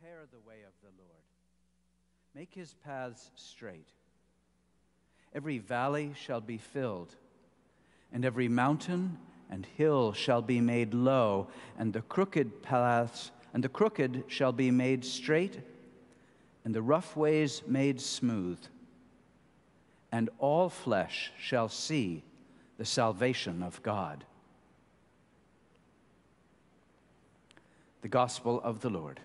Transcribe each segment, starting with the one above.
Prepare the way of the Lord, make his paths straight. Every valley shall be filled, and every mountain and hill shall be made low, and the crooked paths and the crooked shall be made straight, and the rough ways made smooth. And all flesh shall see the salvation of God. The Gospel of the Lord.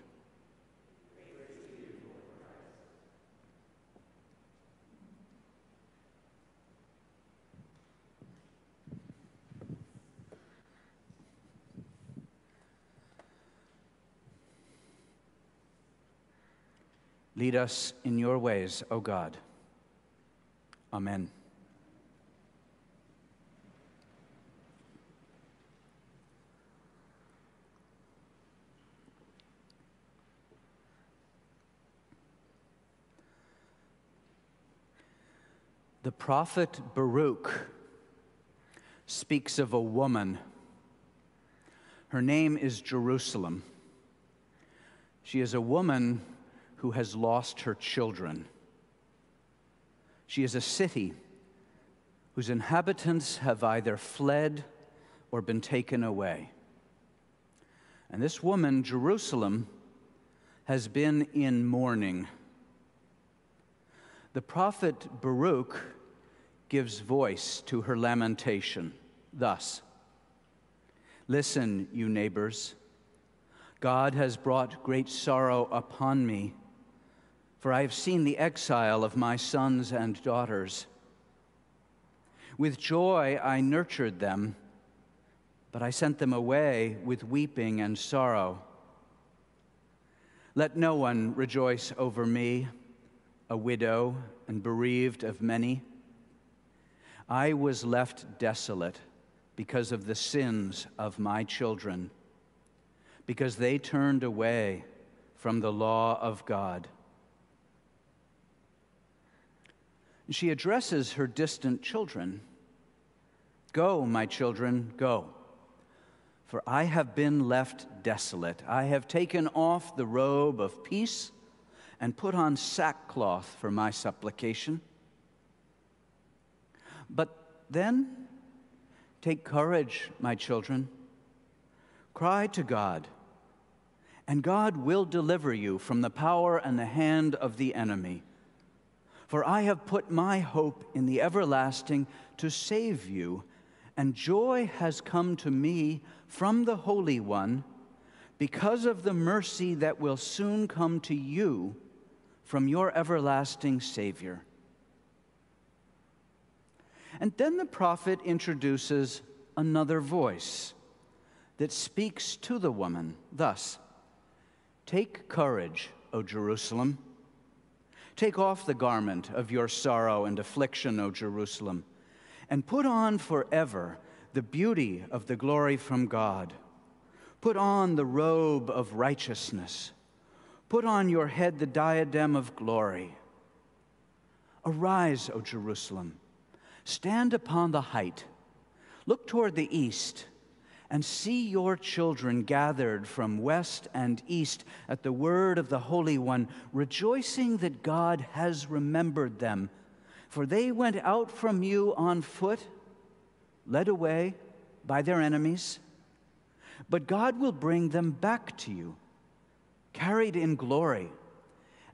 Lead us in your ways, O God. Amen. The prophet Baruch speaks of a woman. Her name is Jerusalem. She is a woman who has lost her children. She is a city whose inhabitants have either fled or been taken away. And this woman, Jerusalem, has been in mourning. The prophet Baruch gives voice to her lamentation thus Listen, you neighbors, God has brought great sorrow upon me for I have seen the exile of my sons and daughters. With joy I nurtured them, but I sent them away with weeping and sorrow. Let no one rejoice over me, a widow and bereaved of many. I was left desolate because of the sins of my children, because they turned away from the law of God. She addresses her distant children Go, my children, go. For I have been left desolate. I have taken off the robe of peace and put on sackcloth for my supplication. But then, take courage, my children. Cry to God, and God will deliver you from the power and the hand of the enemy. For I have put my hope in the everlasting to save you, and joy has come to me from the Holy One because of the mercy that will soon come to you from your everlasting Savior. And then the prophet introduces another voice that speaks to the woman thus Take courage, O Jerusalem. Take off the garment of your sorrow and affliction, O Jerusalem, and put on forever the beauty of the glory from God. Put on the robe of righteousness. Put on your head the diadem of glory. Arise, O Jerusalem. Stand upon the height. Look toward the east and see your children gathered from west and east at the word of the Holy One, rejoicing that God has remembered them. For they went out from you on foot, led away by their enemies. But God will bring them back to you, carried in glory,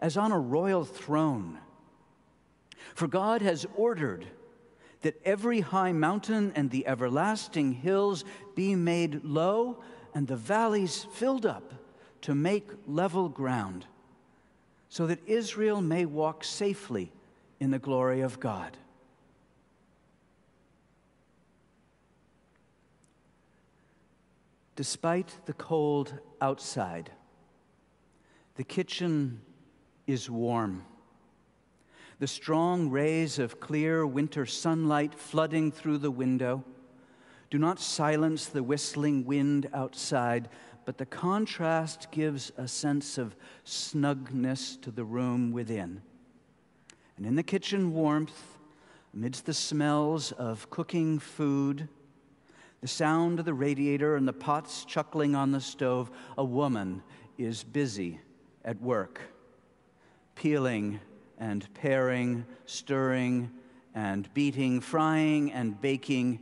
as on a royal throne. For God has ordered that every high mountain and the everlasting hills be made low and the valleys filled up to make level ground, so that Israel may walk safely in the glory of God. Despite the cold outside, the kitchen is warm the strong rays of clear winter sunlight flooding through the window do not silence the whistling wind outside, but the contrast gives a sense of snugness to the room within. And in the kitchen warmth, amidst the smells of cooking food, the sound of the radiator and the pots chuckling on the stove, a woman is busy at work, peeling and paring, stirring and beating, frying and baking.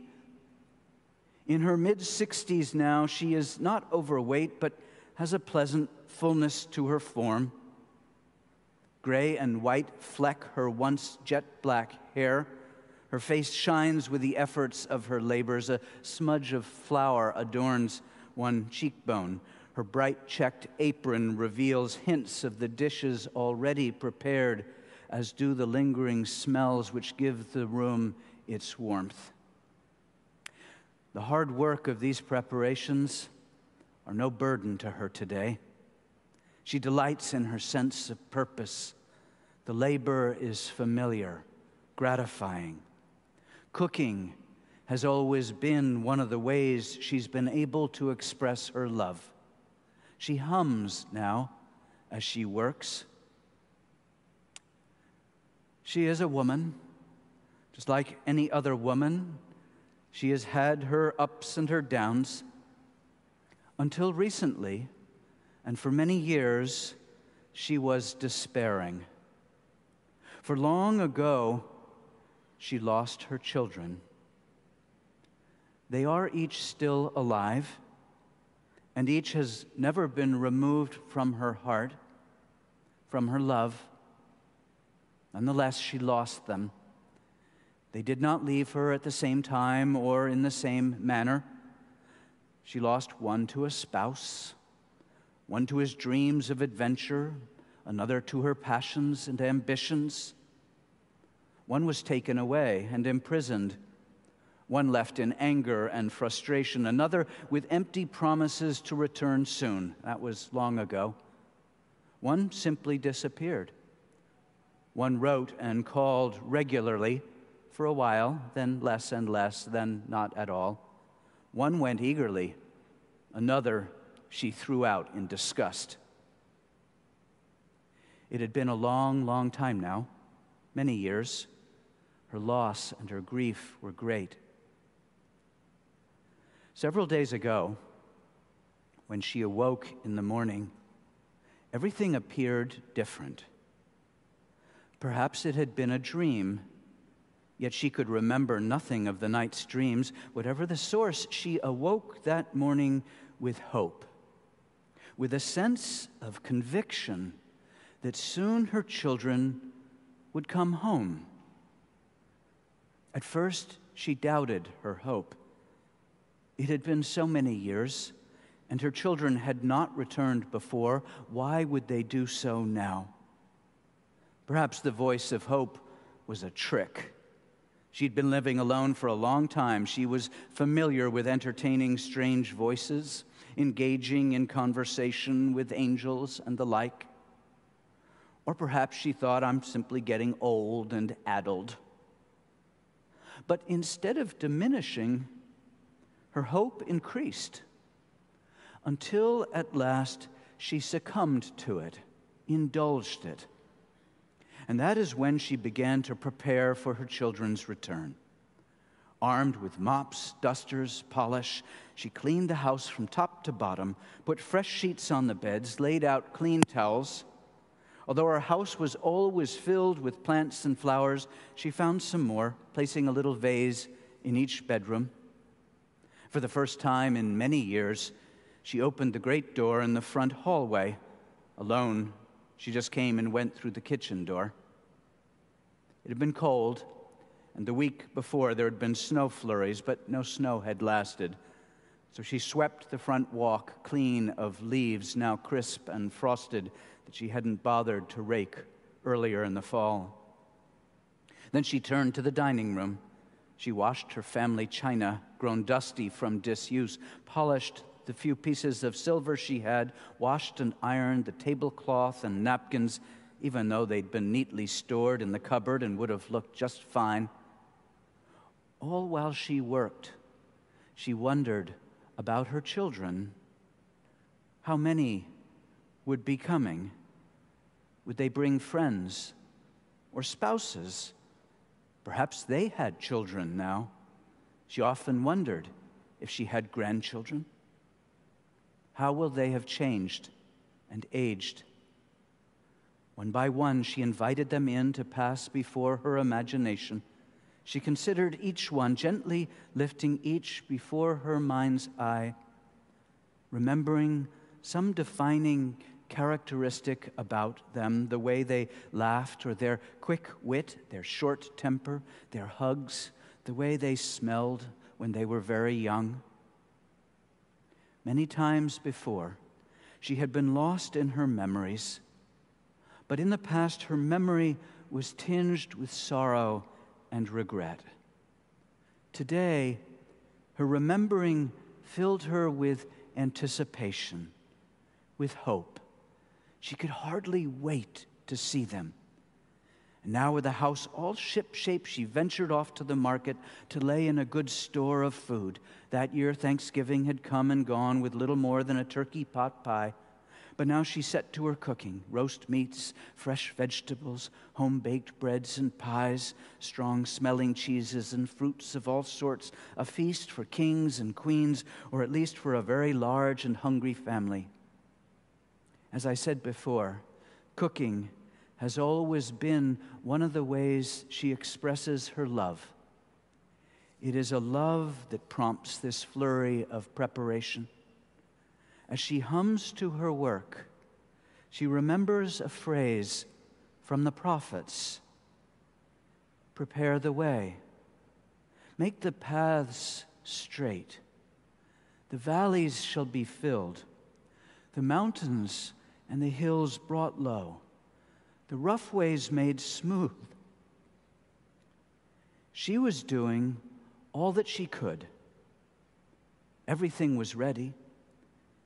In her mid 60s now, she is not overweight, but has a pleasant fullness to her form. Gray and white fleck her once jet black hair. Her face shines with the efforts of her labors. A smudge of flour adorns one cheekbone. Her bright checked apron reveals hints of the dishes already prepared, as do the lingering smells which give the room its warmth. The hard work of these preparations are no burden to her today. She delights in her sense of purpose. The labor is familiar, gratifying. Cooking has always been one of the ways she's been able to express her love. She hums now as she works. She is a woman, just like any other woman. She has had her ups and her downs. Until recently, and for many years, she was despairing. For long ago, she lost her children. They are each still alive, and each has never been removed from her heart, from her love. Nonetheless, she lost them. They did not leave her at the same time or in the same manner. She lost one to a spouse, one to his dreams of adventure, another to her passions and ambitions. One was taken away and imprisoned. One left in anger and frustration. Another with empty promises to return soon. That was long ago. One simply disappeared. One wrote and called regularly for a while, then less and less, then not at all. One went eagerly. Another she threw out in disgust. It had been a long, long time now, many years. Her loss and her grief were great. Several days ago, when she awoke in the morning, everything appeared different. Perhaps it had been a dream, yet she could remember nothing of the night's dreams. Whatever the source, she awoke that morning with hope, with a sense of conviction that soon her children would come home. At first, she doubted her hope. It had been so many years, and her children had not returned before. Why would they do so now? Perhaps the voice of hope was a trick. She'd been living alone for a long time. She was familiar with entertaining strange voices, engaging in conversation with angels and the like. Or perhaps she thought, I'm simply getting old and addled. But instead of diminishing, her hope increased until at last she succumbed to it, indulged it. And that is when she began to prepare for her children's return. Armed with mops, dusters, polish, she cleaned the house from top to bottom, put fresh sheets on the beds, laid out clean towels, Although her house was always filled with plants and flowers, she found some more, placing a little vase in each bedroom. For the first time in many years, she opened the great door in the front hallway. Alone, she just came and went through the kitchen door. It had been cold, and the week before there had been snow flurries, but no snow had lasted. So she swept the front walk clean of leaves, now crisp and frosted, that she hadn't bothered to rake earlier in the fall. Then she turned to the dining room. She washed her family china, grown dusty from disuse, polished the few pieces of silver she had, washed and ironed the tablecloth and napkins, even though they'd been neatly stored in the cupboard and would have looked just fine. All while she worked, she wondered about her children. How many would be coming? Would they bring friends or spouses? Perhaps they had children now. She often wondered if she had grandchildren. How will they have changed and aged One by one, she invited them in to pass before her imagination. She considered each one, gently lifting each before her mind's eye, remembering some defining characteristic about them the way they laughed, or their quick wit, their short temper, their hugs, the way they smelled when they were very young. Many times before, she had been lost in her memories, but in the past, her memory was tinged with sorrow and regret. Today, her remembering filled her with anticipation, with hope. She could hardly wait to see them. And now, with the house all shipshape, she ventured off to the market to lay in a good store of food. That year, Thanksgiving had come and gone with little more than a turkey pot pie. But now she set to her cooking roast meats, fresh vegetables, home baked breads and pies, strong smelling cheeses and fruits of all sorts, a feast for kings and queens, or at least for a very large and hungry family. As I said before, cooking has always been one of the ways she expresses her love. It is a love that prompts this flurry of preparation. As she hums to her work, she remembers a phrase from the prophets Prepare the way, make the paths straight. The valleys shall be filled, the mountains and the hills brought low the rough ways made smooth. She was doing all that she could. Everything was ready,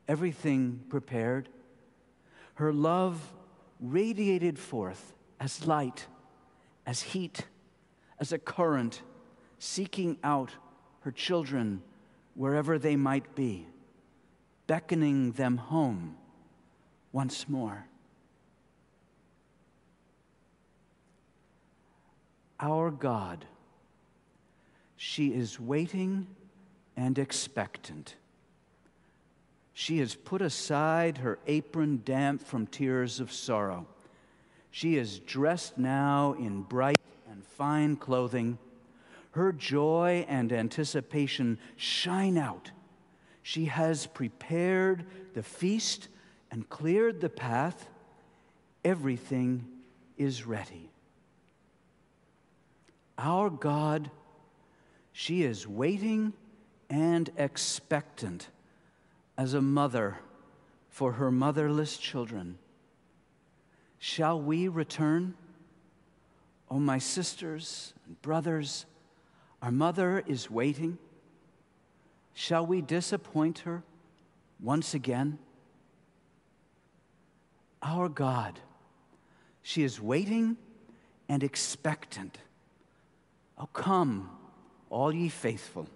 everything prepared. Her love radiated forth as light, as heat, as a current, seeking out her children wherever they might be, beckoning them home once more. Our God. She is waiting and expectant. She has put aside her apron damp from tears of sorrow. She is dressed now in bright and fine clothing. Her joy and anticipation shine out. She has prepared the feast and cleared the path. Everything is ready. Our God, she is waiting and expectant as a mother for her motherless children. Shall we return? Oh, my sisters and brothers, our mother is waiting. Shall we disappoint her once again? Our God, she is waiting and expectant Oh, come, all ye faithful.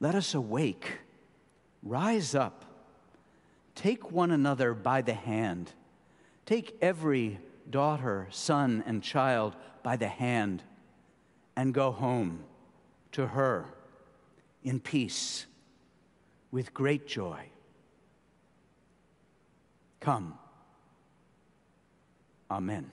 Let us awake, rise up, take one another by the hand, take every daughter, son, and child by the hand, and go home to her in peace with great joy. Come. Amen.